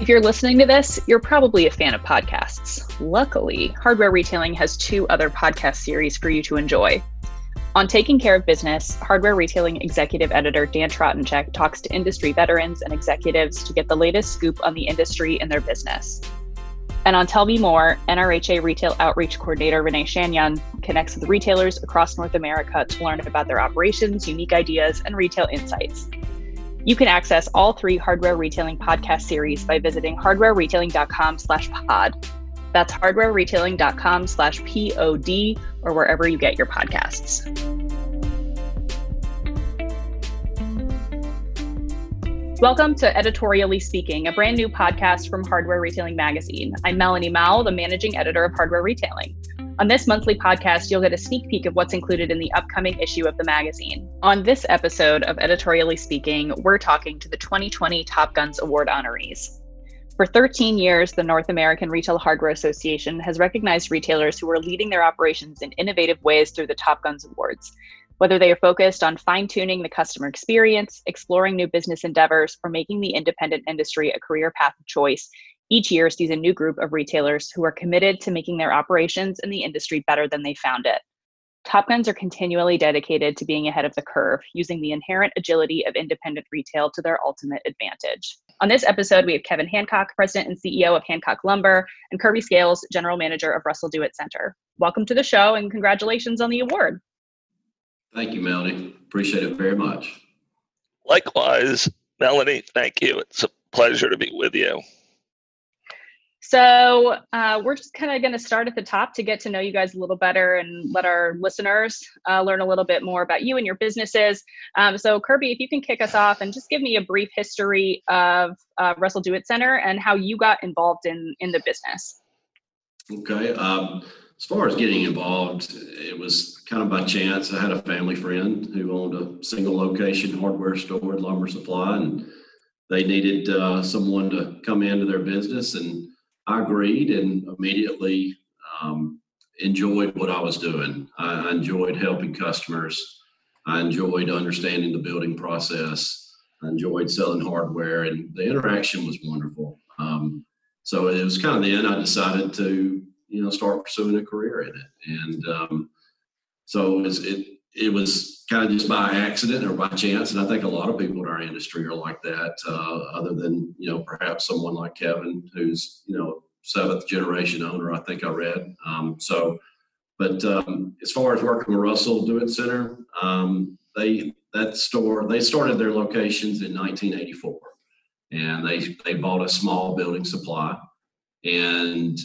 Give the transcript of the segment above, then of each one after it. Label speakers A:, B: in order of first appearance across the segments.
A: If you're listening to this, you're probably a fan of podcasts. Luckily, Hardware Retailing has two other podcast series for you to enjoy. On Taking Care of Business, Hardware Retailing executive editor Dan Tratensek talks to industry veterans and executives to get the latest scoop on the industry and their business. And on Tell Me More, NRHA Retail Outreach Coordinator Renee Shanyon connects with retailers across North America to learn about their operations, unique ideas, and retail insights. You can access all three Hardware Retailing podcast series by visiting hardwareretailing.com slash pod. That's hardwareretailing.com slash P-O-D or wherever you get your podcasts. Welcome to Editorially Speaking, a brand new podcast from Hardware Retailing Magazine. I'm Melanie Mao, the managing editor of Hardware Retailing. On this monthly podcast, you'll get a sneak peek of what's included in the upcoming issue of the magazine. On this episode of Editorially Speaking, we're talking to the 2020 Top Guns Award honorees. For 13 years, the North American Retail Hardware Association has recognized retailers who are leading their operations in innovative ways through the Top Guns Awards. Whether they are focused on fine tuning the customer experience, exploring new business endeavors, or making the independent industry a career path of choice, each year sees a new group of retailers who are committed to making their operations and the industry better than they found it. Top Guns are continually dedicated to being ahead of the curve, using the inherent agility of independent retail to their ultimate advantage. On this episode, we have Kevin Hancock, President and CEO of Hancock Lumber, and Kirby Scales, General Manager of Russell Do It Center. Welcome to the show and congratulations on the award.
B: Thank you, Melanie. Appreciate it very much.
C: Likewise, Melanie, thank you. It's a pleasure to be with you.
A: So uh, we're just kind of going to start at the top to get to know you guys a little better and let our listeners uh, learn a little bit more about you and your businesses. Um, so Kirby, if you can kick us off and just give me a brief history of uh, Russell Do It Center and how you got involved in in the business.
B: Okay. Um, as far as getting involved, it was kind of by chance. I had a family friend who owned a single location hardware store and lumber supply, and they needed uh, someone to come into their business and I agreed and immediately um, enjoyed what I was doing. I enjoyed helping customers. I enjoyed understanding the building process. I enjoyed selling hardware, and the interaction was wonderful. Um, so it was kind of then I decided to, you know, start pursuing a career in it. And um, so it, it was kind of just by accident or by chance. And I think a lot of people in our industry are like that, uh, other than, you know, perhaps someone like Kevin, who's, you know, seventh generation owner, I think I read. Um, so, but um, as far as working with Russell Do It Center, um, they, that store, they started their locations in 1984 and they, they bought a small building supply and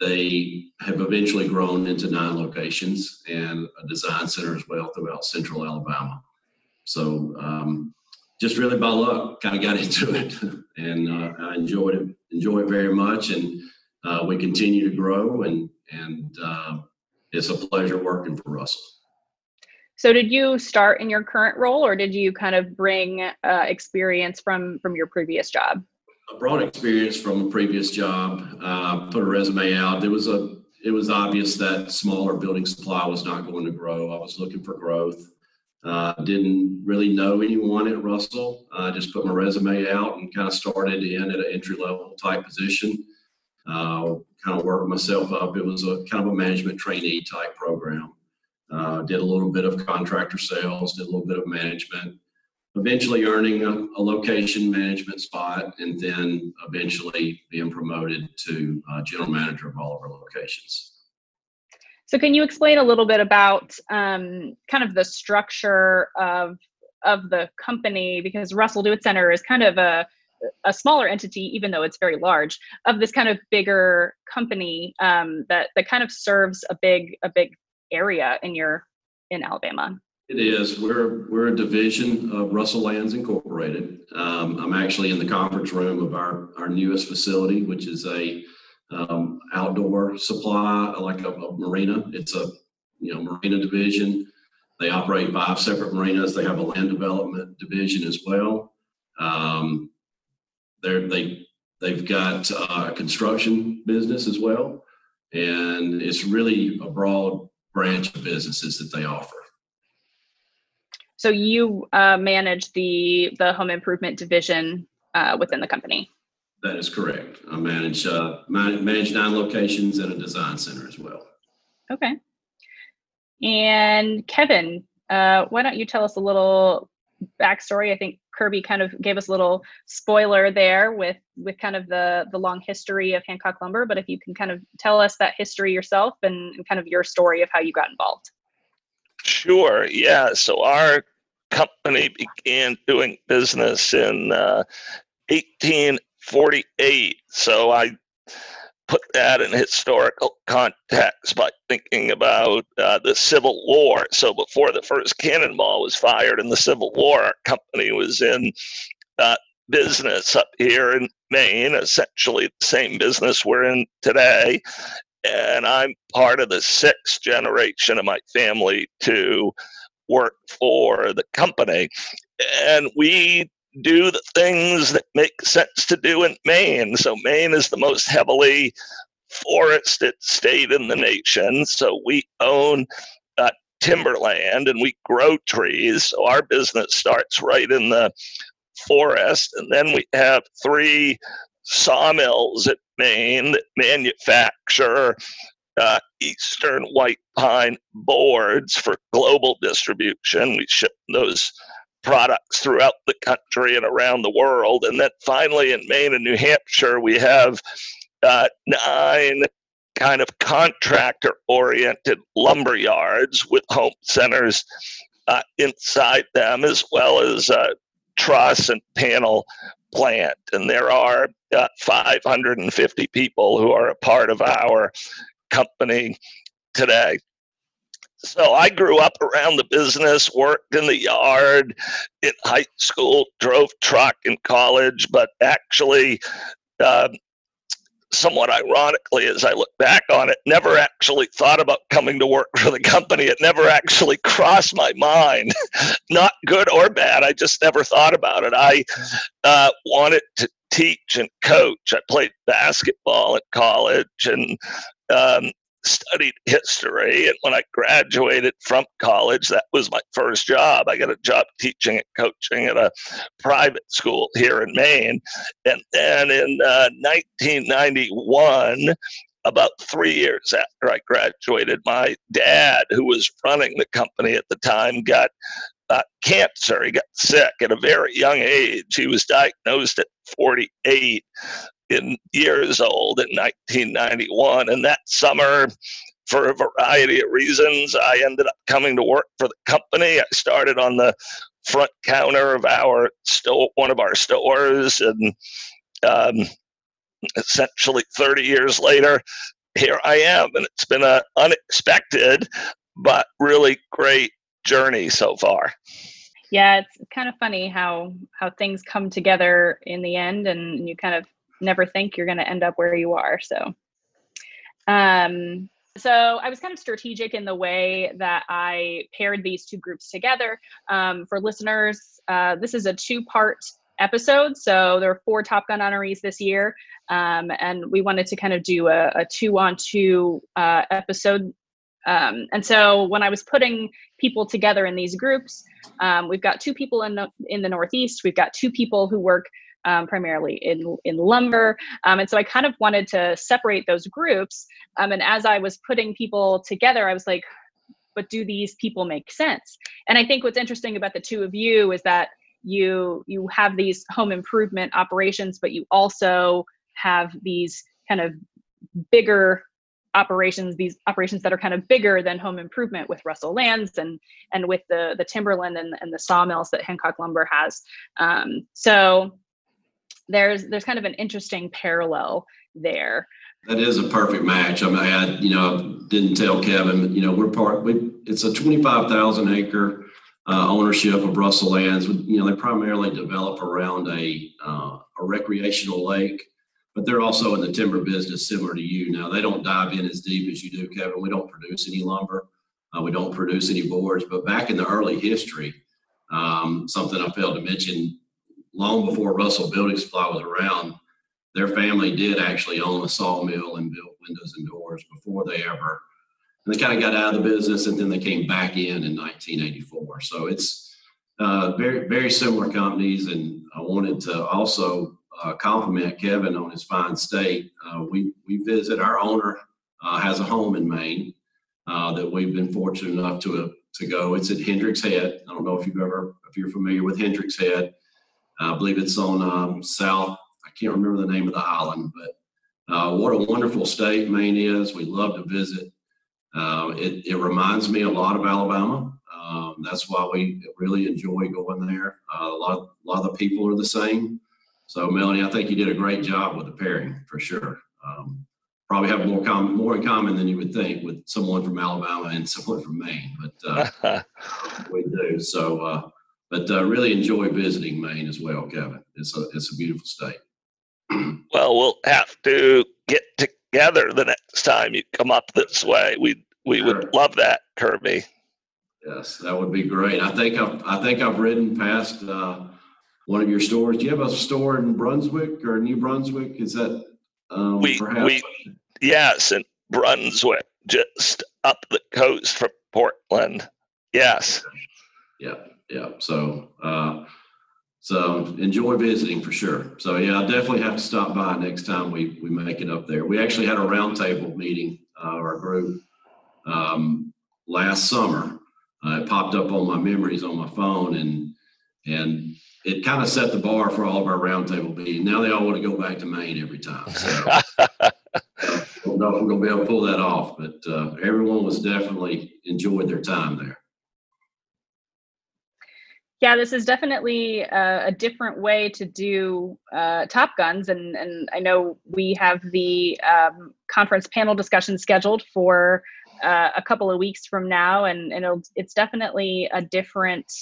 B: they have eventually grown into nine locations and a design center as well throughout central Alabama. So um, just really by luck, kind of got into it, and uh, I enjoyed it. Enjoy it very much, and uh, we continue to grow, and and uh, it's a pleasure working for Russell.
A: So, did you start in your current role, or did you kind of bring uh, experience from from your previous job?
B: Broad experience from a previous job. Uh, put a resume out. There was a it was obvious that smaller building supply was not going to grow. I was looking for growth. Uh, didn't really know anyone at Russell. I uh, just put my resume out and kind of started in at an entry level type position. Uh, kind of worked myself up. It was a kind of a management trainee type program. Uh, did a little bit of contractor sales, did a little bit of management, eventually earning a, a, location management spot and then eventually being promoted to uh, general manager of all of our locations.
A: So, can you explain a little bit about um, kind of the structure of of the company? Because Russell Do It Center is kind of a a smaller entity, even though it's very large, of this kind of bigger company um, that that kind of serves a big a big area in your in Alabama.
B: It is. We're we're a division of Russell Lands Incorporated. Um, I'm actually in the conference room of our our newest facility, which is a um, outdoor supply, like a, a, marina. It's a you know marina division. They operate five separate marinas. They have a land development division as well. Um, they're, they they've got a construction business as well, and it's really a broad branch of businesses that they offer.
A: So you uh, manage the the home improvement division uh, within the company.
B: That is correct. I manage uh, manage nine locations and a design center as well.
A: Okay. And Kevin, uh, why don't you tell us a little backstory? I think Kirby kind of gave us a little spoiler there with with kind of the the long history of Hancock Lumber. But if you can kind of tell us that history yourself and, and kind of your story of how you got involved.
C: Sure. Yeah. So our company began doing business in uh, 1848. So I put that in historical context by thinking about uh, the Civil War. So before the first cannonball was fired in the Civil War, our company was in uh, business up here in Maine, essentially the same business we're in today. And I'm part of the sixth generation of my family to work for the company. And we do the things that make sense to do in Maine. So Maine is the most heavily forested state in the nation. So we own uh, timberland and we grow trees. So our business starts right in the forest. And then we have three sawmills at Maine that manufacture uh, eastern white pine boards for global distribution. We ship those products throughout the country and around the world. And then finally, in Maine and New Hampshire, we have uh, nine kind of contractor oriented lumber yards with home centers uh, inside them, as well as a truss and panel plant. And there are uh, 550 people who are a part of our company today. So I grew up around the business, worked in the yard in high school, drove truck in college, but actually, uh, somewhat ironically, as I look back on it, never actually thought about coming to work for the company. It never actually crossed my mind, not good or bad. I just never thought about it. I uh, wanted to teach and coach. I played basketball at college and um, studied history. And when I graduated from college, that was my first job. I got a job teaching and coaching at a private school here in Maine. And then in uh, 1991, about three years after I graduated, my dad, who was running the company at the time, got uh, cancer. He got sick at a very young age. He was diagnosed at 48 in years old in 1991. And that summer, for a variety of reasons, I ended up coming to work for the company. I started on the front counter of our store, one of our stores, and um, essentially 30 years later, here I am, and it's been an unexpected but really great journey so far.
A: Yeah, it's kind of funny how how things come together in the end, and you kind of never think you're going to end up where you are. So, um, so I was kind of strategic in the way that I paired these two groups together. Um, for listeners, uh, this is a two-part episode. So there are four Top Gun honorees this year, um, and we wanted to kind of do a, a two-on-two uh, episode. Um, and so when I was putting people together in these groups, um, we've got two people in the in the Northeast. We've got two people who work um, primarily in, in lumber. Um, and so I kind of wanted to separate those groups. Um, and as I was putting people together, I was like, but do these people make sense? And I think what's interesting about the two of you is that you you have these home improvement operations, but you also have these kind of bigger operations these operations that are kind of bigger than home improvement with russell lands and and with the the timberland and, and the sawmills that hancock lumber has um, so there's there's kind of an interesting parallel there.
B: That is a perfect match. I mean, I you know didn't tell Kevin, but, you know, we're part. We it's a twenty five thousand acre uh, ownership of Russell Lands. You know, they primarily develop around a uh, a recreational lake, but they're also in the timber business, similar to you. Now, they don't dive in as deep as you do, Kevin. We don't produce any lumber. Uh, we don't produce any boards. But back in the early history, um, something I failed to mention long before Russell Building Supply was around, their family did actually own a sawmill and built windows and doors before they ever. And they kind of got out of the business, and then they came back in in 1984. So it's uh, very very similar companies, and I wanted to also uh, compliment Kevin on his fine state. Uh, we we visit our owner uh, has a home in Maine uh, that we've been fortunate enough to to go. It's at Hendricks Head. I don't know if you've ever if you're familiar with Hendricks Head. I believe it's on um, South. I can't remember the name of the island, but uh, what a wonderful state Maine is. We love to visit. Uh, it, it reminds me a lot of Alabama. Um, that's why we really enjoy going there. Uh, a lot, a lot of the people are the same. So, Melanie, I think you did a great job with the pairing for sure. Um, probably have more com- more in common than you would think with someone from Alabama and someone from Maine, but uh, we do. So, uh, but uh, really enjoy visiting Maine as well, Kevin. It's a it's a beautiful state.
C: well, we'll have to get together the next time you come up this way. We we sure. would love that, Kirby.
B: Yes, that would be great. I think I've I think I've ridden past uh, one of your stores. Do you have a store in Brunswick or New Brunswick? Is that um,
C: we perhaps? we yes in Brunswick, just up the coast from Portland. Yes.
B: Yeah, yeah. So uh, so enjoy visiting for sure. So yeah, I definitely have to stop by next time we we make it up there. We actually had a roundtable meeting, uh, our group, um, last summer uh, it popped up on my memories on my phone, and and it kind of set the bar for all of our roundtable meetings. Now they all want to go back to Maine every time. So I don't know if we're going to be able to pull that off, but uh, everyone was definitely enjoyed their time there.
A: Yeah, this is definitely a, a different way to do uh, Top Guns, and and I know we have the um, conference panel discussion scheduled for uh, a couple of weeks from now, and, and it's definitely a different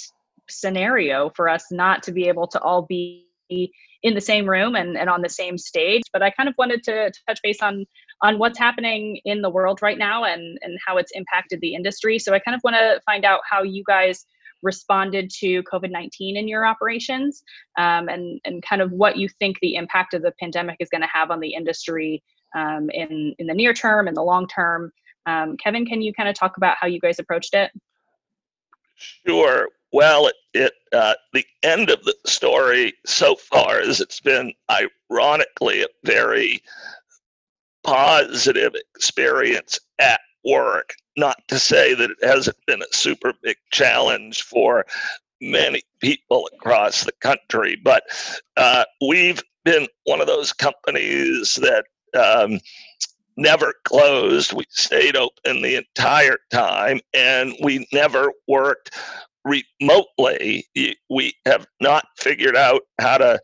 A: scenario for us not to be able to all be in the same room and, and on the same stage. But I kind of wanted to touch base on on what's happening in the world right now and and how it's impacted the industry. So I kind of want to find out how you guys responded to COVID nineteen in your operations, um, and and kind of what you think the impact of the pandemic is going to have on the industry um, in in the near term and the long term. Um, Kevin, can you kind of talk about how you guys approached it?
C: Sure. Well, it, it uh, the end of the story so far is it's been ironically a very positive experience at work. Not to say that it hasn't been a super big challenge for many people across the country, but uh, we've been one of those companies that um, never closed. We stayed open the entire time and we never worked remotely. We have not figured out how to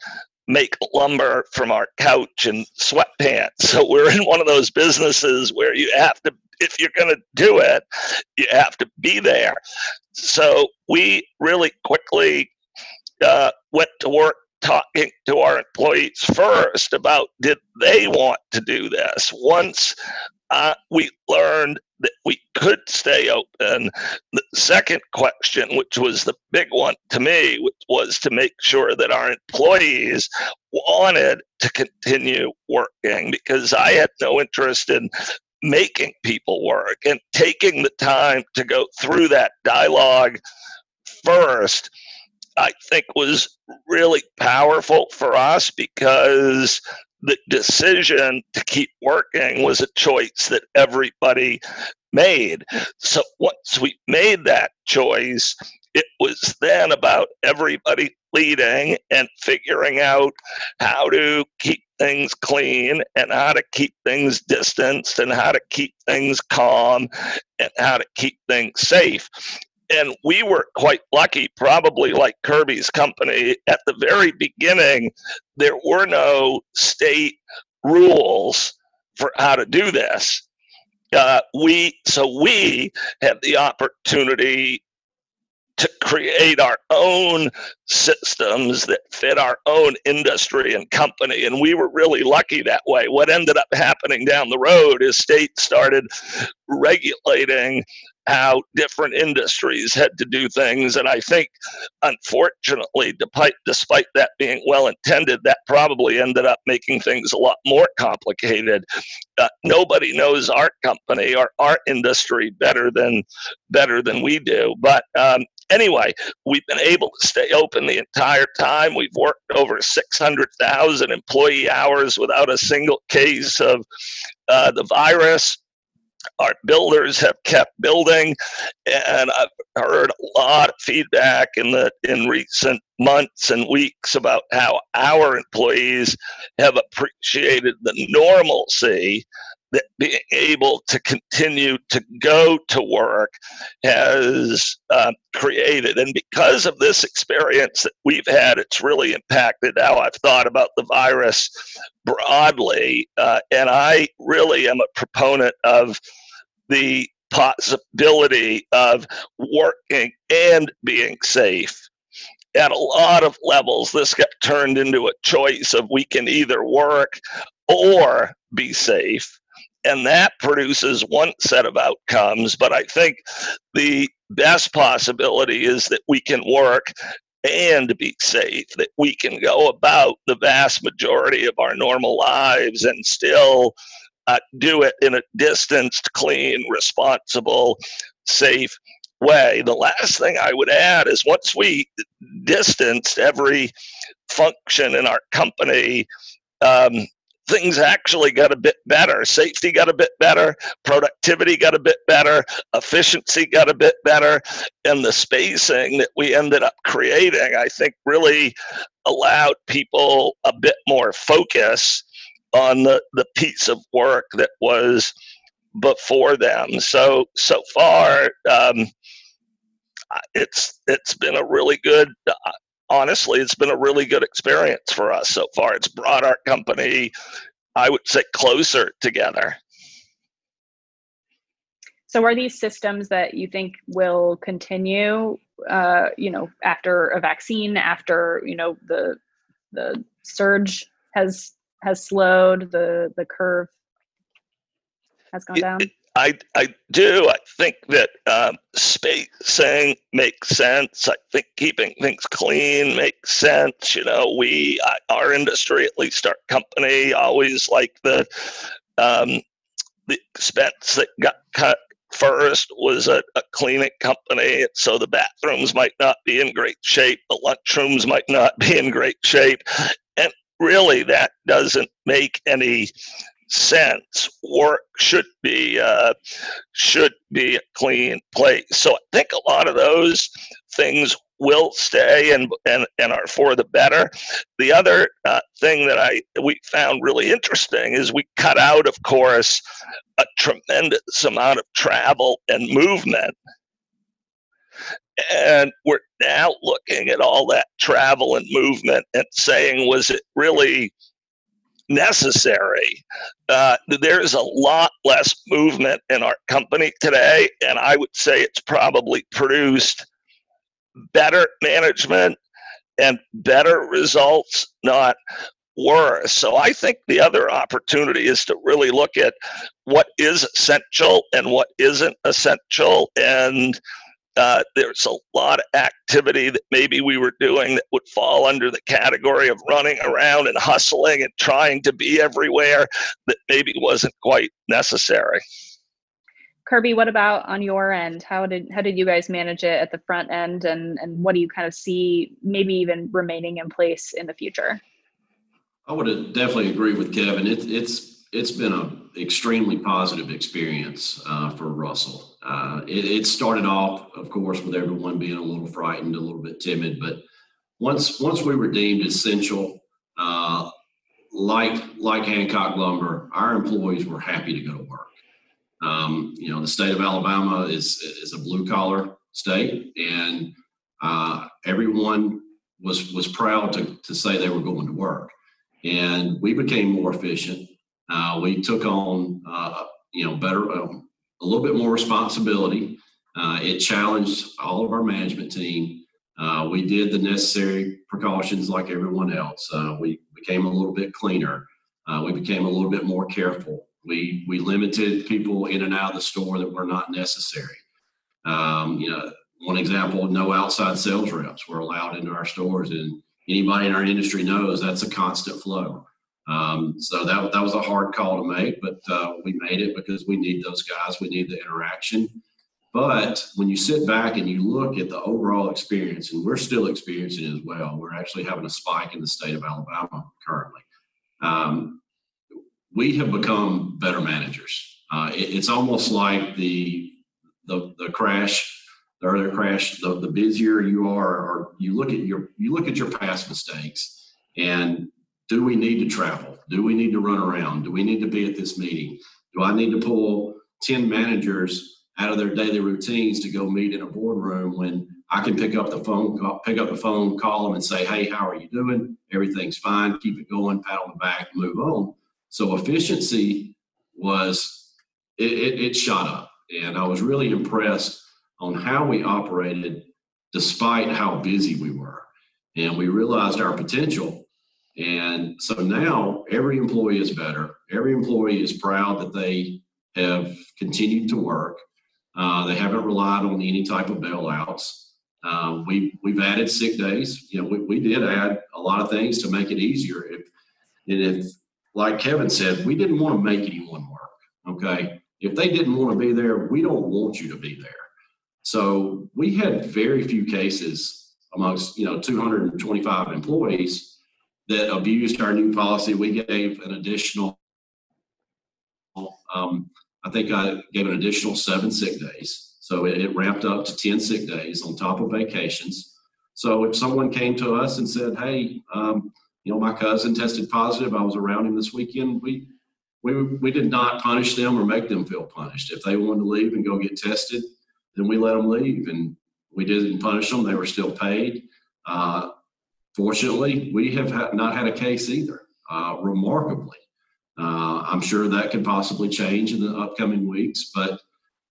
C: make lumber from our couch and sweatpants. So we're in one of those businesses where you have to, if you're going to do it, you have to be there. So we really quickly uh, went to work talking to our employees first about did they want to do this. Once uh, we learned that we could stay open, the second question, which was the big one to me, was to make sure that our employees wanted to continue working because I had no interest in making people work and taking the time to go through that dialogue first I think was really powerful for us because the decision to keep working was a choice that everybody made. So once we made that choice, it was then about everybody leading and figuring out how to keep things clean and how to keep things distanced and how to keep things calm and how to keep things safe and we were quite lucky, probably like Kirby's company. At the very beginning, there were no state rules for how to do this. Uh, we so we had the opportunity to create our own systems that fit our own industry and company. And we were really lucky that way. What ended up happening down the road is states started regulating how different industries had to do things. And I think, unfortunately, despite, that being well intended, that probably ended up making things a lot more complicated. Uh, nobody knows our company or our industry better than better than we do. But um, anyway, we've been able to stay open the entire time. We've worked over 600,000 employee hours without a single case of uh, the virus our builders have kept building and i've heard a lot of feedback in the in recent months and weeks about how our employees have appreciated the normalcy that being able to continue to go to work has uh, created. And because of this experience that we've had, it's really impacted how I've thought about the virus broadly. Uh, and I really am a proponent of the possibility of working and being safe at a lot of levels, this got turned into a choice of we can either work or be safe and that produces one set of outcomes. But I think the best possibility is that we can work and be safe, that we can go about the vast majority of our normal lives and still uh, do it in a distanced, clean, responsible, safe way. The last thing I would add is once we distanced every function in our company, um, things actually got a bit better. Safety got a bit better, productivity got a bit better, efficiency got a bit better, and the spacing that we ended up creating, I think, really allowed people a bit more focus on the, the piece of work that was before them. So so far, um, it's it's been a really good uh, honestly, it's been a really good experience for us so far. It's brought our company, I would say, closer together.
A: So, are these systems that you think will continue? Uh, you know, after a vaccine, after you know the the surge has has slowed, the the curve has gone down. It,
C: I, I do. I think that um, spacing makes sense. I think keeping things clean makes sense. You know, we, our industry, at least our company, always like the um, the expense that got cut first was a, a cleaning company. So the bathrooms might not be in great shape, the lunchrooms might not be in great shape. And really, that doesn't make any sense work should be uh, should be a clean place. So i think a lot of those things will stay and and, and are for the better. The other uh, thing that i we found really interesting is we cut out of course a tremendous amount of travel and movement. And we're now looking at all that travel and movement and saying was it really necessary. Uh, there's a lot less movement in our company today, and I would say it's probably produced better management and better results, not worse. So I think the other opportunity is to really look at what is essential and what isn't essential and uh, there's a lot of activity that maybe we were doing that would fall under the category of running around and hustling and trying to be everywhere that maybe wasn't quite necessary.
A: Kirby, what about on your end? How did how did you guys manage it at the front end, and and what do you kind of see maybe even remaining in place in the future?
B: I would definitely agree with Kevin. It, it's it's been an extremely positive experience uh, for Russell. Uh, it, it, started off, of course, with everyone being a little frightened, a little bit timid, but once once we were deemed essential, uh, like like Hancock Lumber, our employees were happy to go to work. Um, you know, the state of Alabama is is a blue collar state, and uh, everyone was was proud to to say they were going to work, and we became more efficient uh, we took on, uh, you know, better, um, a little bit more responsibility. Uh, it challenged all of our management team. Uh, we did the necessary precautions like everyone else. Uh, we became a little bit cleaner. We became a little bit more careful. We we limited people in and out of the store that were not necessary. Um, you know, one example: no outside sales reps were allowed into our stores, and anybody in our industry knows that's a constant flow. Um, so that, that was a hard call to make, but uh, we made it because we need those guys. We need the interaction. But when you sit back and you look at the overall experience, and we're still experiencing it as well, we're actually having a spike in the state of Alabama currently. Um, we have become better managers. Uh, it, it's almost like the the, the crash, the earlier crash. The, the busier you are, or you look at your you look at your past mistakes, and do we need to travel? Do we need to run around? Do we need to be at this meeting? Do I need to pull ten managers out of their daily routines to go meet in a boardroom when I can pick up the phone, call, pick up the phone, call them and say, Hey, how are you doing? Everything's fine. Keep it going, pat on the back, move on. So efficiency was, it, it, it shot up. And I was really impressed on how we operated despite how busy we were. And we realized our potential. And so now every employee is better. Every employee is proud that they have continued to work. Uh, they haven't relied on any type of bailouts. Uh, we we've added sick days. You know, we, we did add a lot of things to make it easier. If and if, like Kevin said, we didn't want to make anyone work. Okay, if they didn't want to be there, we don't want you to be there. So we had very few cases amongst you know 225 employees that abused our new policy. We gave an additional um, I think I gave an additional seven sick days. So it, it, ramped up to 10 sick days on top of vacations. So if someone came to us and said, hey, um, you know, my cousin tested positive, I was around him this weekend, we, we, we did not punish them or make them feel punished. If they wanted to leave and go get tested, then we let them leave. And we didn't punish them, they were still paid. Uh, fortunately, we have ha- not had a case either, uh, remarkably. Uh, I'm sure that could possibly change in the upcoming weeks, but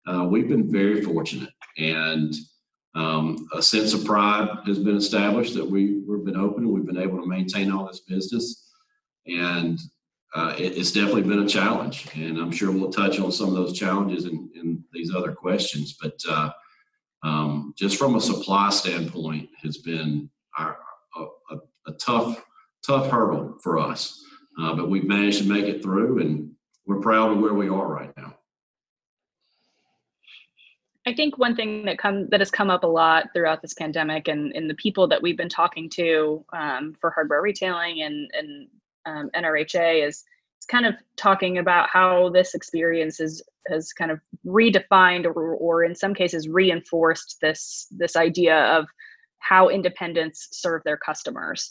B: uh, we've been very fortunate, and um, a sense of pride has been established that we we've been open, and we've been able to maintain all this business, and uh, it, it's definitely been a challenge. And I'm sure we'll touch on some of those challenges in, in these other questions, but uh, um, just from a supply standpoint, has been our, a, a, tough tough hurdle for us. Uh, but we've managed to make it through, and we're proud of where we are right now.
A: I think one thing that come that has come up a lot throughout this pandemic, and, in the people that we've been talking to um, for hardware retailing and and um, NRHA is, is kind of talking about how this experience is has kind of redefined or, or in some cases reinforced this this idea of how independents serve their customers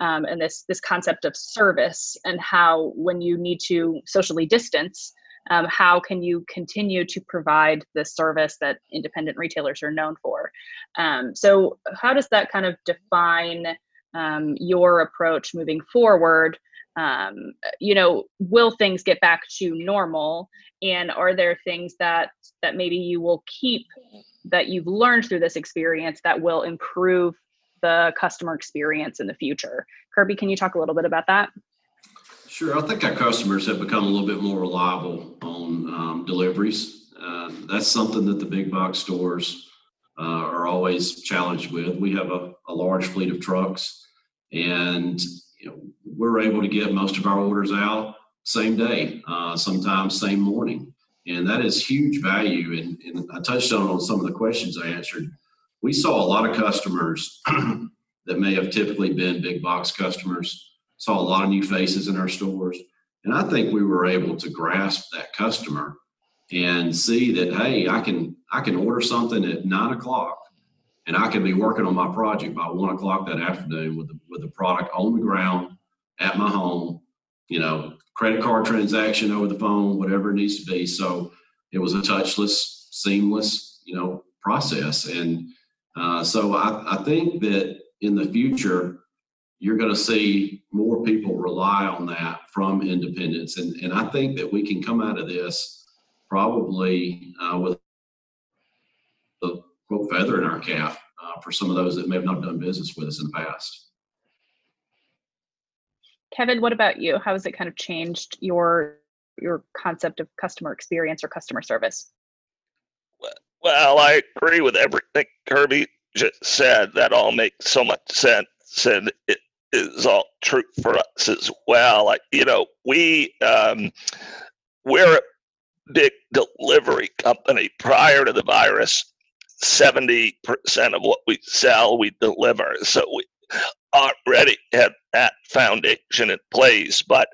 A: um, and this this concept of service and how when you need to socially distance um, how can you continue to provide the service that independent retailers are known for? Um, so how does that kind of define um, your approach moving forward? Um, you know will things get back to normal? And are there things that that maybe you will keep that you've learned through this experience that will improve the customer experience in the future. Kirby, can you talk a little bit about that?
B: Sure. I think our customers have become a little bit more reliable on um, deliveries. Uh, that's something that the big box stores uh, are always challenged with. We have a, a large fleet of trucks, and you know, we're able to get most of our orders out same day, uh, sometimes same morning, and that is huge value. And, and I touched on on some of the questions I answered we saw a lot of customers that may have typically been big box customers, saw a lot of new faces in our stores. And I think we were able to grasp that customer and see that, hey, I can I can order something at nine o'clock and I can be working on my project by one o'clock that afternoon with the with the product on the ground at my home, you know, credit card transaction over the phone, whatever it needs to be. So it was a touchless, seamless, you know, process. And uh, so I, I think that in the future, you're going to see more people rely on that from independents. And, and I think that we can come out of this probably uh, with a quote feather in our cap uh, for some of those that may have not done business with us in the past.
A: Kevin, what about you? How has it kind of changed your your concept of customer experience or customer service?
C: Well, I agree with everything Kirby just said. That all makes so much sense, and it is all true for us as well. Like you know, we um, we're a big delivery company prior to the virus. 70% of what we sell, we deliver. So we already had that foundation in place. But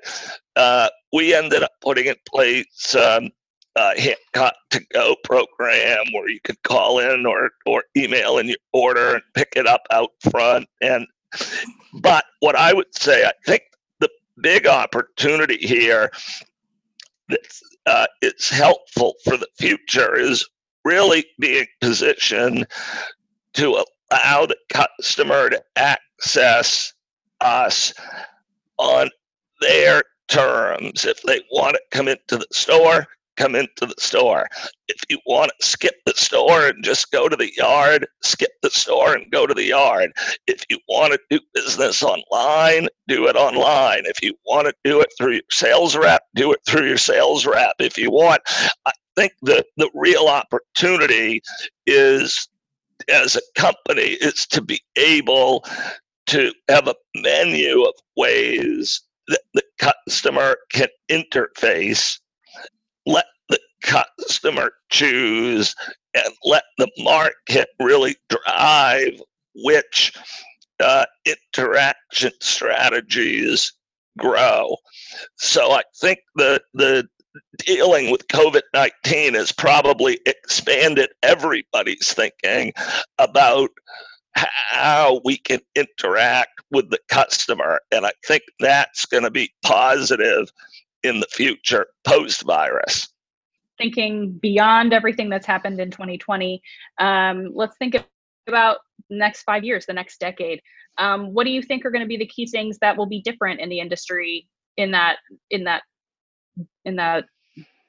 C: uh, we ended up putting in place um, a Hancock to go program where you could call in or, or email in your order and pick it up out front. And but what I would say, I think the big opportunity here that's uh, it's helpful for the future is really being positioned to allow the customer to access us on their terms. If they want to come into the store, come into the store. If you want to skip the store and just go to the yard, skip the store and go to the yard. If you want to do business online, do it online. If you want to do it through your sales rep, do it through your sales rep. If you want, I think the, the real opportunity is as a company is to be able to have a menu of ways that the customer can interface let the customer choose and let the market really drive which uh, interaction strategies grow. So I think the the dealing with COVID nineteen has probably expanded everybody's thinking about how we can interact with the customer, and I think that's going to be positive in the future post virus?
A: Thinking beyond everything that's happened in 2020, um, let's think about the next five years, the next decade. Um, what do you think are going to be the key things that will be different in the industry in that in that in that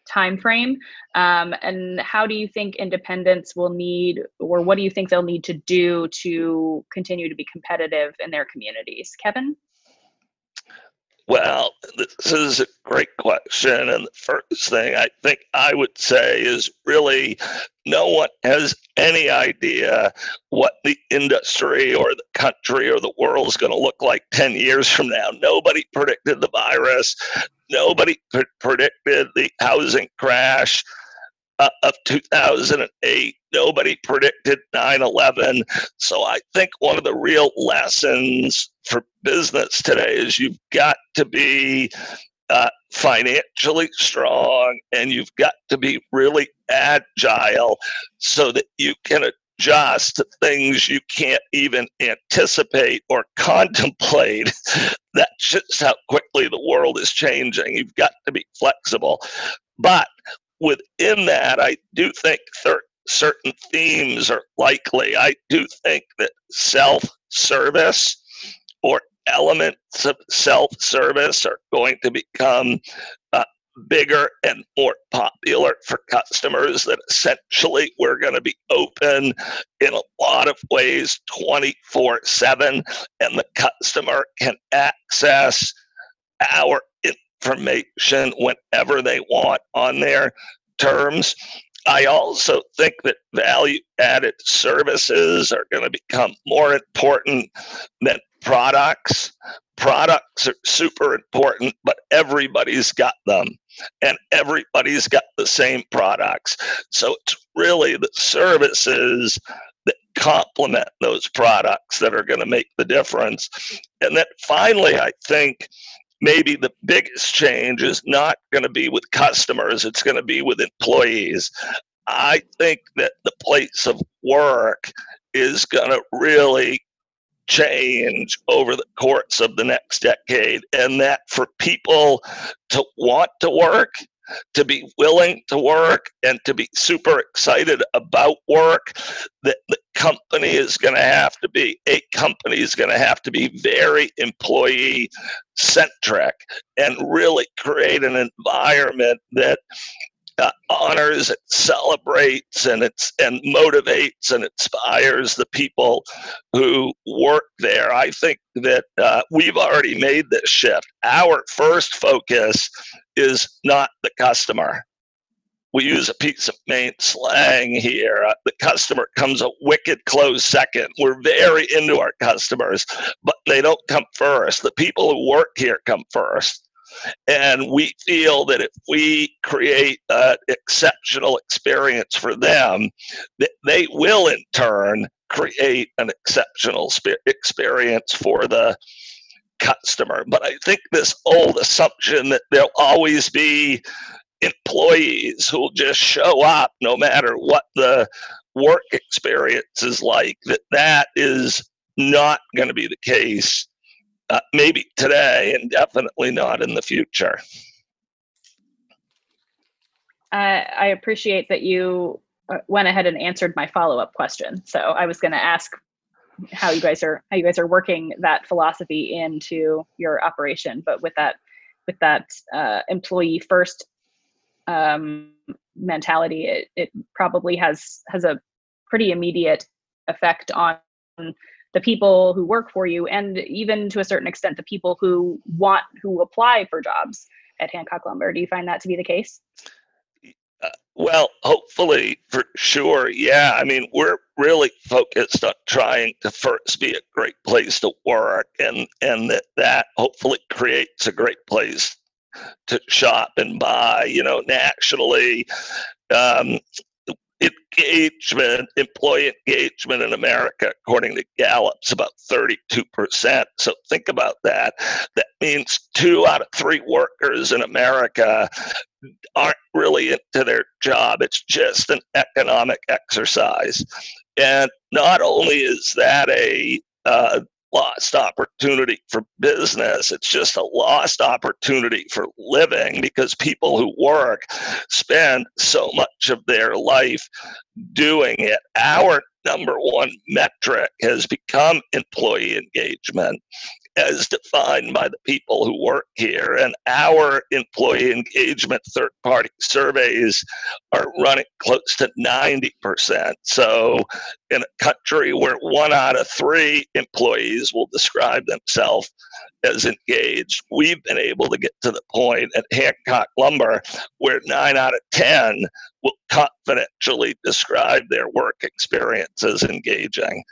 A: time frame um, and how do you think independents will need or what do you think they'll need to do to continue to be competitive in their communities? Kevin
C: well, this is a great question. And the first thing I think I would say is really no one has any idea what the industry or the country or the world is going to look like 10 years from now. Nobody predicted the virus, nobody predicted the housing crash uh, of 2008. Nobody predicted 9 11. So I think one of the real lessons for business today is you've got to be uh, financially strong and you've got to be really agile so that you can adjust to things you can't even anticipate or contemplate. That's just how quickly the world is changing. You've got to be flexible. But within that, I do think certain themes are likely. I do think that self service or elements of self service are going to become uh, bigger and more popular for customers. That essentially we're going to be open in a lot of ways 24 7, and the customer can access our information whenever they want on their terms. I also think that value added services are going to become more important than products. Products are super important, but everybody's got them and everybody's got the same products. So it's really the services that complement those products that are going to make the difference. And then finally, I think maybe the biggest change is not going to be with customers, it's going to be with employees. I think that the place of work is going to really change over the course of the next decade, and that for people to want to work to be willing to work and to be super excited about work that the company is going to have to be a company is going to have to be very employee centric and really create an environment that uh, honors and celebrates and it's and motivates and inspires the people who work there. I think that uh, we've already made this shift. Our first focus is not the customer. We use a piece of Maine slang here. Uh, the customer comes a wicked close second. We're very into our customers, but they don't come first. The people who work here come first. And we feel that if we create an exceptional experience for them, that they will in turn create an exceptional experience for the customer. But I think this old assumption that there'll always be employees who'll just show up no matter what the work experience is like, that that is not going to be the case, uh, maybe today and definitely not in the future.
A: Uh, I appreciate that you uh, went ahead and answered my follow-up question. So I was going to ask how you guys are how you guys are working that philosophy into your operation, but with that with that uh, employee first um, mentality, it, it probably has has a pretty immediate effect on the people who work for you and even to a certain extent the people who want who apply for jobs at hancock lumber. Do you find that to be the case
C: well, hopefully, for sure. Yeah. I mean, we're really focused on trying to first be a great place to work, and and that that hopefully creates a great place to shop and buy. You know, nationally, um, engagement, employee engagement in America, according to Gallup's about 32%. So think about that. That means two out of three workers in America aren't really into their job. It's just an economic exercise. And not only is that a uh, lost opportunity for business. It's just a lost opportunity for living because people who work spend so much of their life doing it. Our number one metric has become employee engagement as defined by the people who work here. And our employee engagement third party surveys are running close to 90%. So, in a country where one out of three employees will describe themselves as engaged, we've been able to get to the point at Hancock Lumber where nine out of 10 will confidentially describe their work experience as engaging.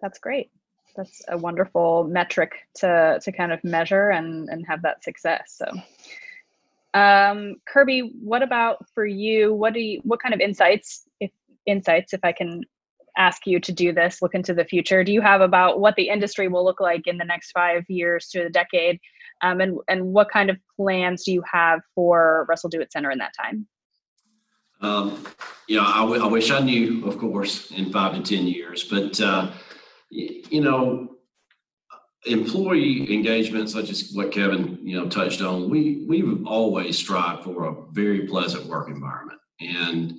A: That's great that's a wonderful metric to to kind of measure and and have that success so. Um, kirby what about for you? What do you what kind of insights if insights if i can ask you to do this look into the future? Do you have about what the industry will look like in the next five years to the decade? Um, and and what kind of plans do you have for Russell Do-it Center in that time?
B: Um, you know I, w- I wish i knew of course in five to ten years but uh, you know, employee engagement, such as what Kevin, you know, touched on, we we've always strived for a very pleasant work environment. And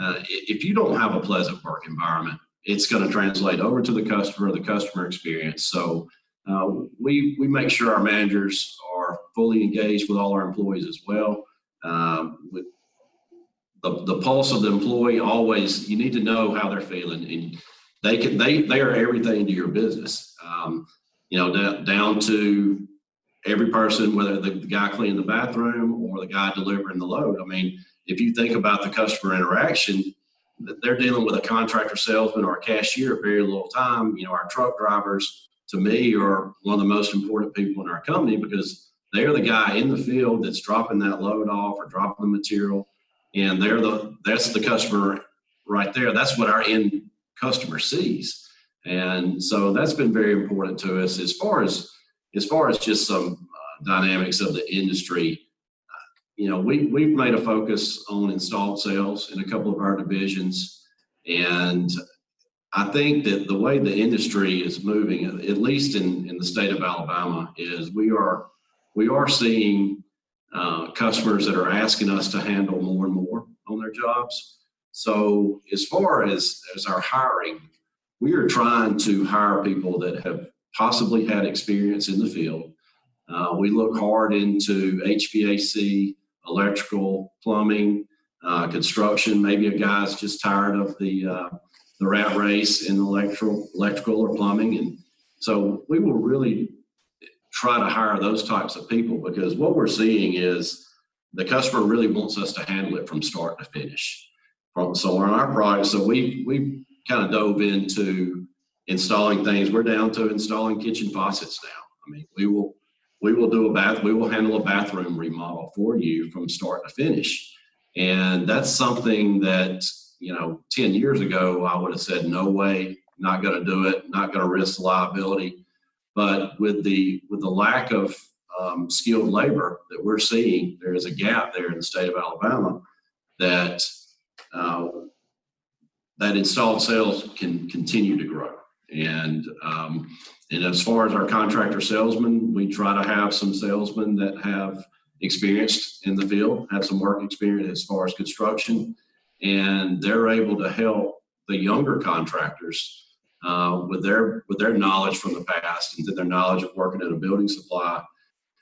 B: uh, if you don't have a pleasant work environment, it's going to translate over to the customer, the customer experience. So uh, we we make sure our managers are fully engaged with all our employees as well. Um, with the, the pulse of the employee, always you need to know how they're feeling and they can they they are everything to your business. Um, you know, down, down to every person, whether the, the guy cleaning the bathroom or the guy delivering the load. I mean, if you think about the customer interaction, they're dealing with a contractor salesman or a cashier very little time. You know, our truck drivers, to me, are one of the most important people in our company because they're the guy in the field that's dropping that load off or dropping the material, and they're the that's the customer right there. That's what our end customer sees. And so that's been very important to us as far as as far as just some uh, dynamics of the industry. Uh, you know, we we've made a focus on installed sales in a couple of our divisions, and I think that the way the industry is moving, at least in in the state of Alabama, is we are we are seeing uh, customers that are asking us to handle more and more on their jobs. So as far as, as our hiring, we are trying to hire people that have possibly had experience in the field. Uh, we look hard into HVAC, electrical, plumbing, uh, construction. Maybe a guy's just tired of the uh, the rat race in electrical, electrical or plumbing, and so we will really try to hire those types of people because what we're seeing is the customer really wants us to handle it from start to finish so on our product. So we we kind of dove into installing things. We're down to installing kitchen faucets now. I mean, we will we will do a bath, we will handle a bathroom remodel for you from start to finish. And that's something that, you know, 10 years ago, I would have said, no way, not going to do it, not going to risk liability. But with the with the lack of um, skilled labor that we're seeing, there is a gap there in the state of Alabama that uh, that installed sales can continue to grow. And um, and as far as our contractor salesmen, we try to have some salesmen that have experienced in the field, have some work experience as far as construction, and they're able to help the younger contractors uh, with their with their knowledge from the past and their knowledge of working at a building supply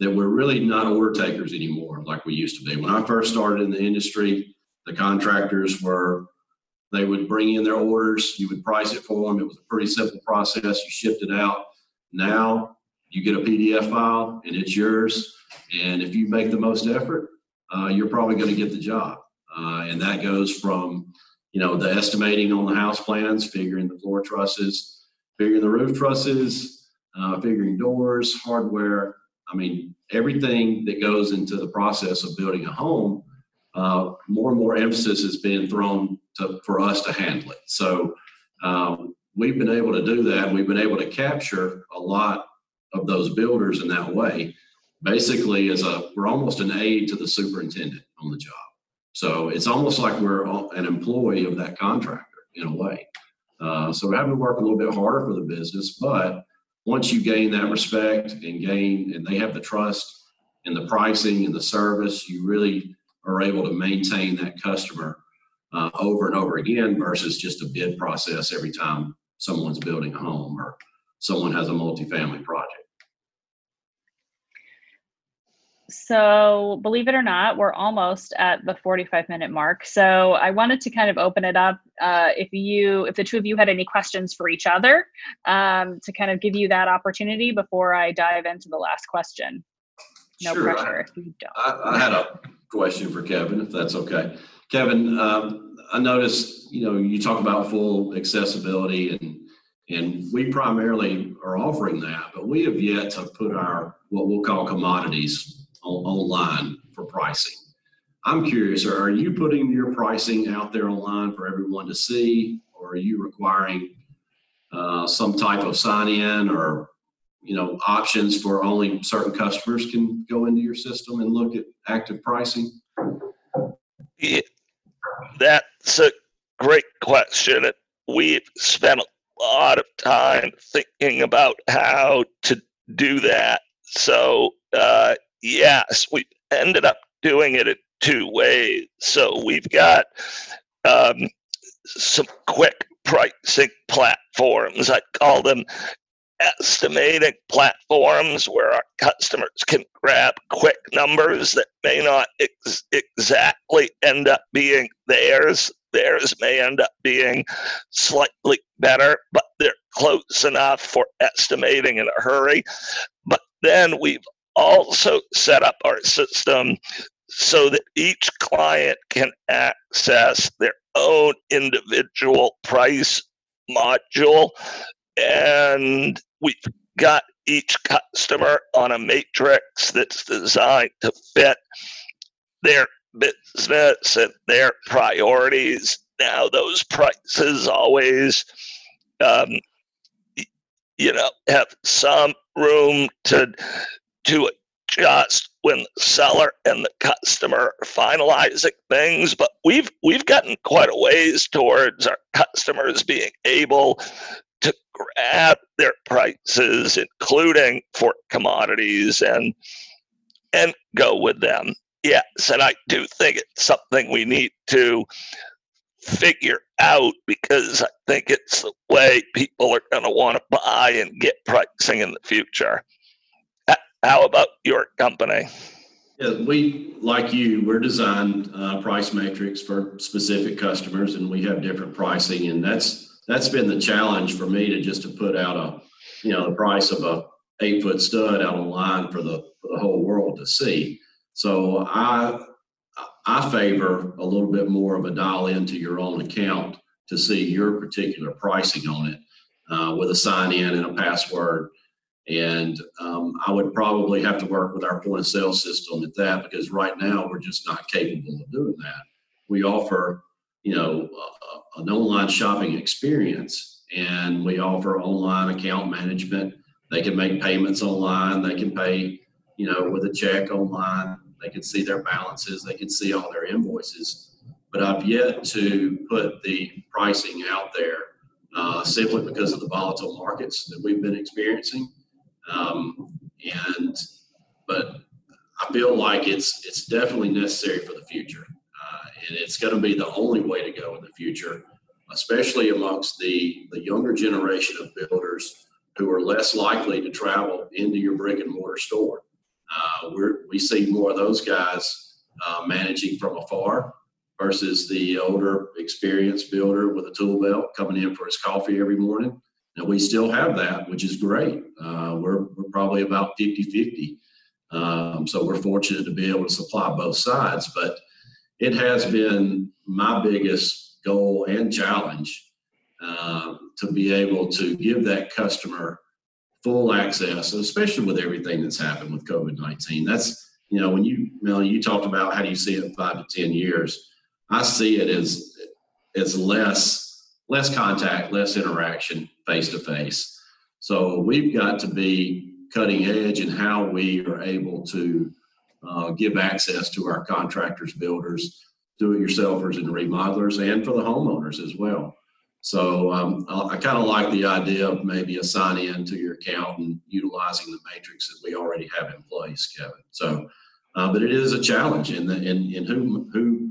B: that we're really not order takers anymore like we used to be. When I first started in the industry, the contractors were they would bring in their orders, you would price it for them. It was a pretty simple process. You shipped it out. Now you get a PDF file and it's yours. And if you make the most effort, uh, you're probably going to get the job. Uh, and that goes from, you know, the estimating on the house plans, figuring the floor trusses, figuring the roof trusses, uh, figuring doors, hardware. I mean, everything that goes into the process of building a home, uh, more and more emphasis is being thrown to, for us to handle it. So um, we've been able to do that. We've been able to capture a lot of those builders in that way. Basically, as a we're almost an aide to the superintendent on the job. So it's almost like we're an employee of that contractor in a way. Uh, so we have to work a little bit harder for the business, but once you gain that respect and gain, and they have the trust in the pricing and the service, you really are able to maintain that customer uh, over and over again versus just a bid process every time someone's building a home or someone has a multifamily project.
A: So, believe it or not, we're almost at the 45 minute mark. So, I wanted to kind of open it up. Uh, if you, if the two of you had any questions for each other, um, to kind of give you that opportunity before I dive into the last question. No
B: sure,
A: pressure
B: I,
A: if you don't.
B: I, I, had a question for Kevin, if that's okay. Kevin, um, I noticed, you know, you talk about full accessibility and and we primarily are offering that, but we have yet to put our what we'll call commodities on, online for pricing. I'm curious, are you putting your pricing out there online for everyone to see, or are you requiring uh, some type of sign in or you know options for only certain customers can go into your system and look at active pricing?
C: Yeah, that's a great question. We've spent a lot of time thinking about how to do that. So, uh, yes, we ended up doing it in two ways. So, we've got um, some quick pricing platforms. I call them estimating platforms where our customers can grab quick numbers that may not ex- exactly end up being theirs. Theirs may end up being slightly better, but they're close enough for estimating in a hurry. But then we've also set up our system so that each client can access their own individual price module and we've got each customer on a matrix that's designed to fit their business and their priorities. Now, those prices always, um, you know, have some room to to adjust when the seller and the customer are finalizing things. But we've we've gotten quite a ways towards our customers being able to grab their prices, including for commodities, and and go with them. Yes, and I do think it's something we need to figure out because I think it's the way people are going to want to buy and get pricing in the future. How about your company?
B: Yeah, we like you. We're designed uh, price matrix for specific customers, and we have different pricing, and that's that's been the challenge for me to just to put out a, you know, the price of a eight foot stud out online for the for the whole world to see. So I I favor a little bit more of a dial into your own account to see your particular pricing on it uh, with a sign in and a password. And um, I would probably have to work with our point of sale system at that because right now we're just not capable of doing that. We offer, you know, uh, an online shopping experience and we offer online account management. They can make payments online. They can pay, you know, with a check online. They can see their balances. They can see all their invoices. But I've yet to put the pricing out there uh, simply because of the volatile markets that we've been experiencing. Um, and but I feel like it's it's definitely necessary for the future, and it's going to be the only way to go in the future, especially amongst the the younger generation of builders who are less likely to travel into your brick and mortar store. Uh, we see more of those guys uh, managing from afar versus the older experienced builder with a tool belt coming in for his coffee every morning and we still have that, which is great. Uh, we're, we're probably about 50 50. Um, so we're fortunate to be able to supply both sides. But it has been my biggest goal and challenge uh, to be able to give that customer full access, especially with everything that's happened with COVID 19. That's, you know, when you, Mel, you talked about how do you see it in five to 10 years, I see it as, as less less contact, less interaction face to face. So we've got to be cutting edge in how we are able to uh, give access to our contractors, builders, do-it-yourselfers, and remodelers, and for the homeowners as well. So um, I, I kind of like the idea of maybe a sign-in to your account and utilizing the matrix that we already have in place, Kevin. So, uh, but it is a challenge, in, in, in who who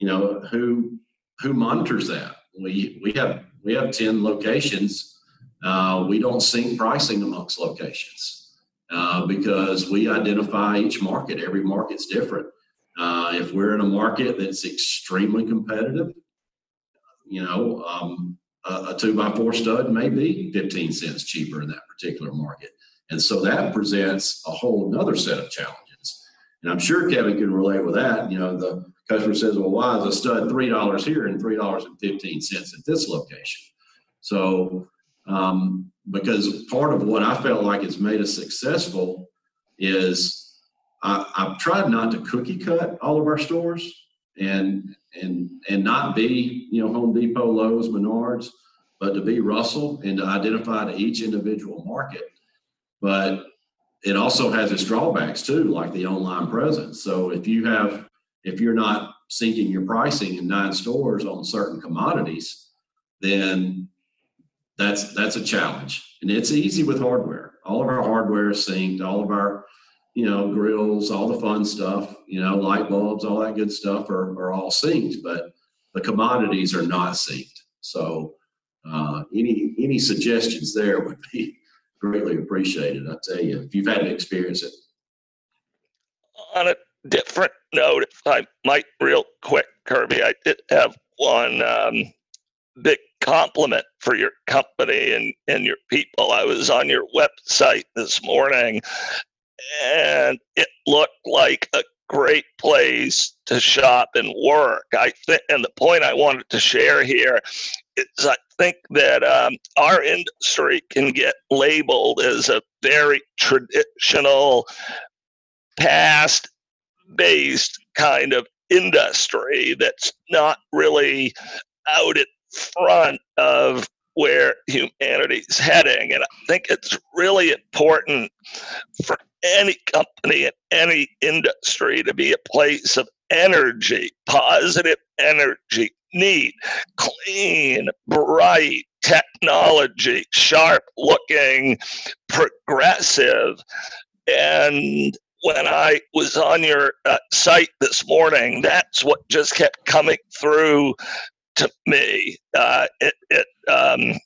B: you know who who monitors that we we have we have 10 locations uh, we don't sync pricing amongst locations uh, because we identify each market. Every market's different. Uh, if we're in a market that's extremely competitive you know um, a, a two by four stud may be 15 cents cheaper in that particular market. And so that presents a whole another set of challenges. And i'm sure kevin can relate with that. You know the Customer says, well, why is a stud $3 here and $3.15 at this location? So, um, because part of what I felt like has made us successful is I, I've tried not to cookie cut all of our stores and and and not be you know Home Depot, Lowe's, Menards, but to be Russell and to identify to each individual market. But it also has its drawbacks too, like the online presence. So if you have if you're not syncing your pricing in nine stores on certain commodities, then that's that's a challenge. And it's easy with hardware. All of our hardware is synced, all of our, you know, grills, all the fun stuff, you know, light bulbs, all that good stuff are, are all synced, but the commodities are not synced. So uh, any any suggestions there would be greatly appreciated. I tell you, if you've had to experience it.
C: On a different note, if I might, real quick, Kirby, I did have one um, big compliment for your company and, and your people. I was on your website this morning and it looked like a great place to shop and work. I think, and the point I wanted to share here is I think that um, our industry can get labeled as a very traditional, past based kind of industry that's not really out in front of where humanity's heading. And I think it's really important for any company in any industry to be a place of energy, positive energy, neat, clean, bright, technology, sharp looking, progressive. And when I was on your uh, site this morning, that's what just kept coming through to me. Uh, it, it um,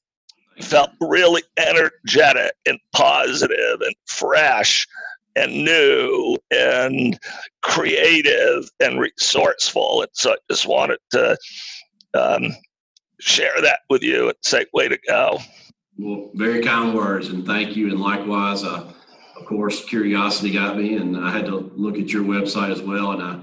C: felt really energetic and positive and fresh and new and creative and resourceful. And so I just wanted to um, share that with you and say, way to go.
B: Well, very kind words, and thank you. And likewise, uh, of course, curiosity got me, and I had to look at your website as well. And I,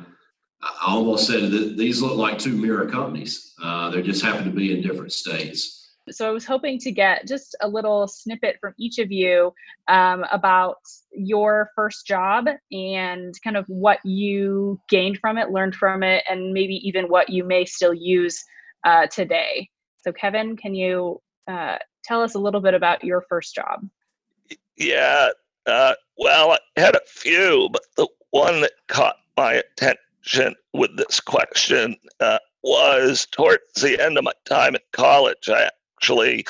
B: I almost said that these look like two mirror companies. Uh, they just happen to be in different states.
A: So I was hoping to get just a little snippet from each of you um, about your first job and kind of what you gained from it, learned from it, and maybe even what you may still use uh, today. So, Kevin, can you uh, tell us a little bit about your first job?
C: Yeah, uh, well, I had a few, but the one that caught my attention with this question uh, was towards the end of my time at college. I actually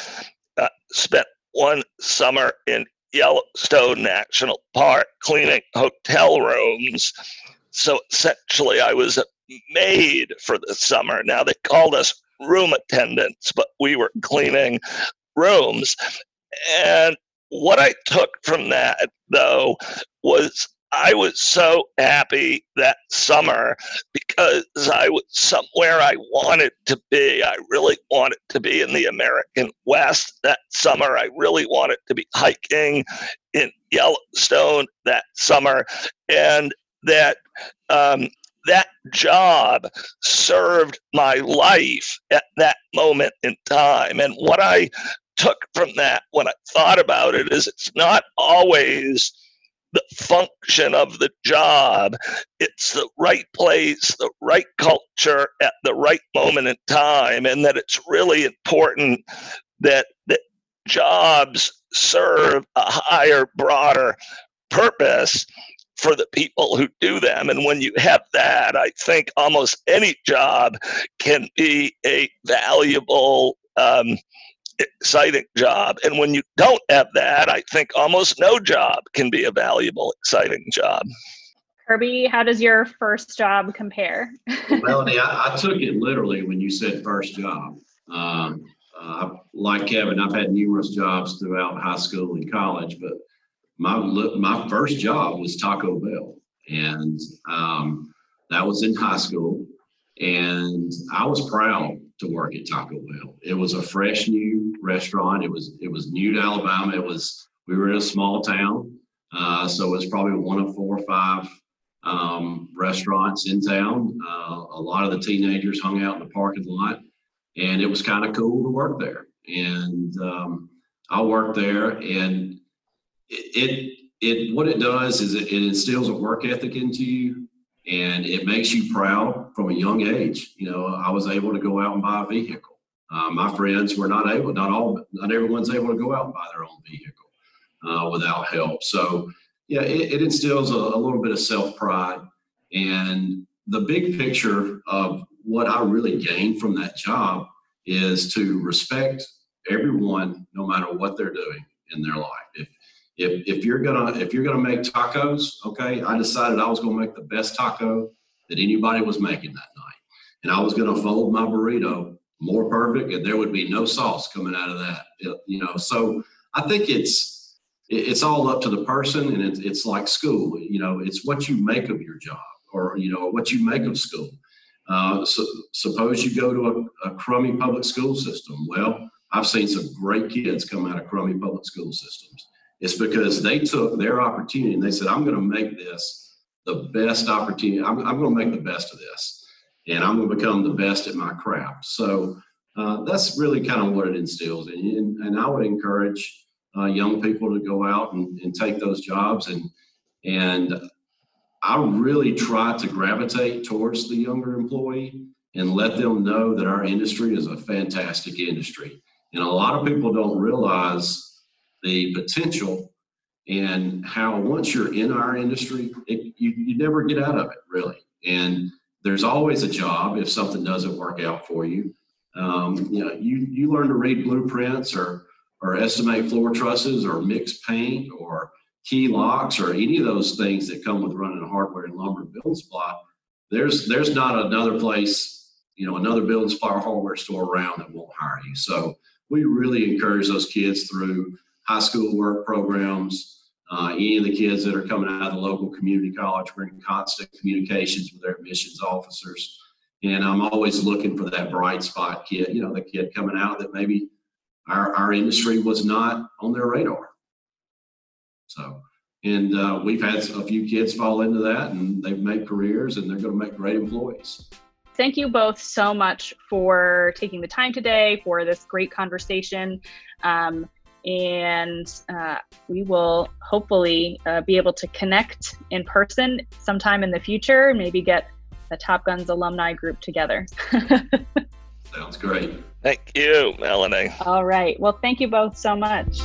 C: uh, spent one summer in Yellowstone National Park cleaning hotel rooms. So essentially, I was a maid for the summer. Now they called us room attendants, but we were cleaning rooms. And what I took from that, though, was I was so happy that summer because I was somewhere I wanted to be. I really wanted to be in the American West that summer. I really wanted to be hiking in Yellowstone that summer. And that um, that job served my life at that moment in time. And what I took from that when I thought about it is it's not always the function of the job. It's the right place, the right culture at the right moment in time, and that it's really important that that jobs serve a higher, broader purpose for the people who do them. And when you have that, I think almost any job can be a valuable um, exciting job. And when you don't have that, I think almost no job can be a valuable, exciting job.
A: Kirby, how does your first job compare?
B: well, Melanie, I, I, took it literally when you said first job. Um, uh, like Kevin, I've had numerous jobs throughout high school and college, but my my first job was Taco Bell, and um, that was in high school, and I was proud to work at Taco Bell. It was a fresh new restaurant. It was it was new to Alabama. It was we were in a small town, uh, so it was probably one of four or five um, restaurants in town. Uh, a lot of the teenagers hung out in the parking lot, and it was kind of cool to work there. And um, I worked there, and it, it it what it does is it, it instills a work ethic into you and it makes you proud from a young age. You know, I was able to go out and buy a vehicle. Uh, my friends were not able, not all, not everyone's able to go out and buy their own vehicle uh, without help. So, yeah, it, it instills a, a little bit of self pride. And the big picture of what I really gained from that job is to respect everyone, no matter what they're doing in their life. If if if you're gonna if you're gonna make tacos, okay, I decided I was gonna make the best taco that anybody was making that night, and I was gonna fold my burrito more perfect, and there would be no sauce coming out of that. You know, so I think it's it's all up to the person, and it's it's like school. You know, it's what you make of your job, or you know, what you make of school. Uh, so, suppose you go to a, a crummy public school system. Well, I've seen some great kids come out of crummy public school systems it's because they took their opportunity and they said, I'm going to make this the best opportunity. I'm, I'm going to make the best of this and I'm going to become the best at my craft. So uh, that's really kind of what it instills. And, and I would encourage uh, young people to go out and, and take those jobs. And, and I really try to gravitate towards the younger employee and let them know that our industry is a fantastic industry. And a lot of people don't realize the potential and how once you're in our industry, it, you, you never get out of it really. And there's always a job if something doesn't work out for you. Um, you know, you, you learn to read blueprints or, or estimate floor trusses or mix paint or key locks or any of those things that come with running a hardware and lumber building supply. There's, there's not another place, you know, another building supply hardware store around that won't hire you. So we really encourage those kids through high school work programs. Uh, any of the kids that are coming out of the local community college, we're in constant communications with their admissions officers. And I'm always looking for that bright spot kid, you know, the kid coming out that maybe our, our industry was not on their radar. So, and uh, we've had a few kids fall into that and they've made careers and they're going to make great employees.
A: Thank you both so much for taking the time today for this great conversation. Um, and uh, we will hopefully uh, be able to connect in person sometime in the future, maybe get the Top Guns alumni group together.
B: Sounds great.
C: Thank you, Melanie.
A: All right. Well, thank you both so much.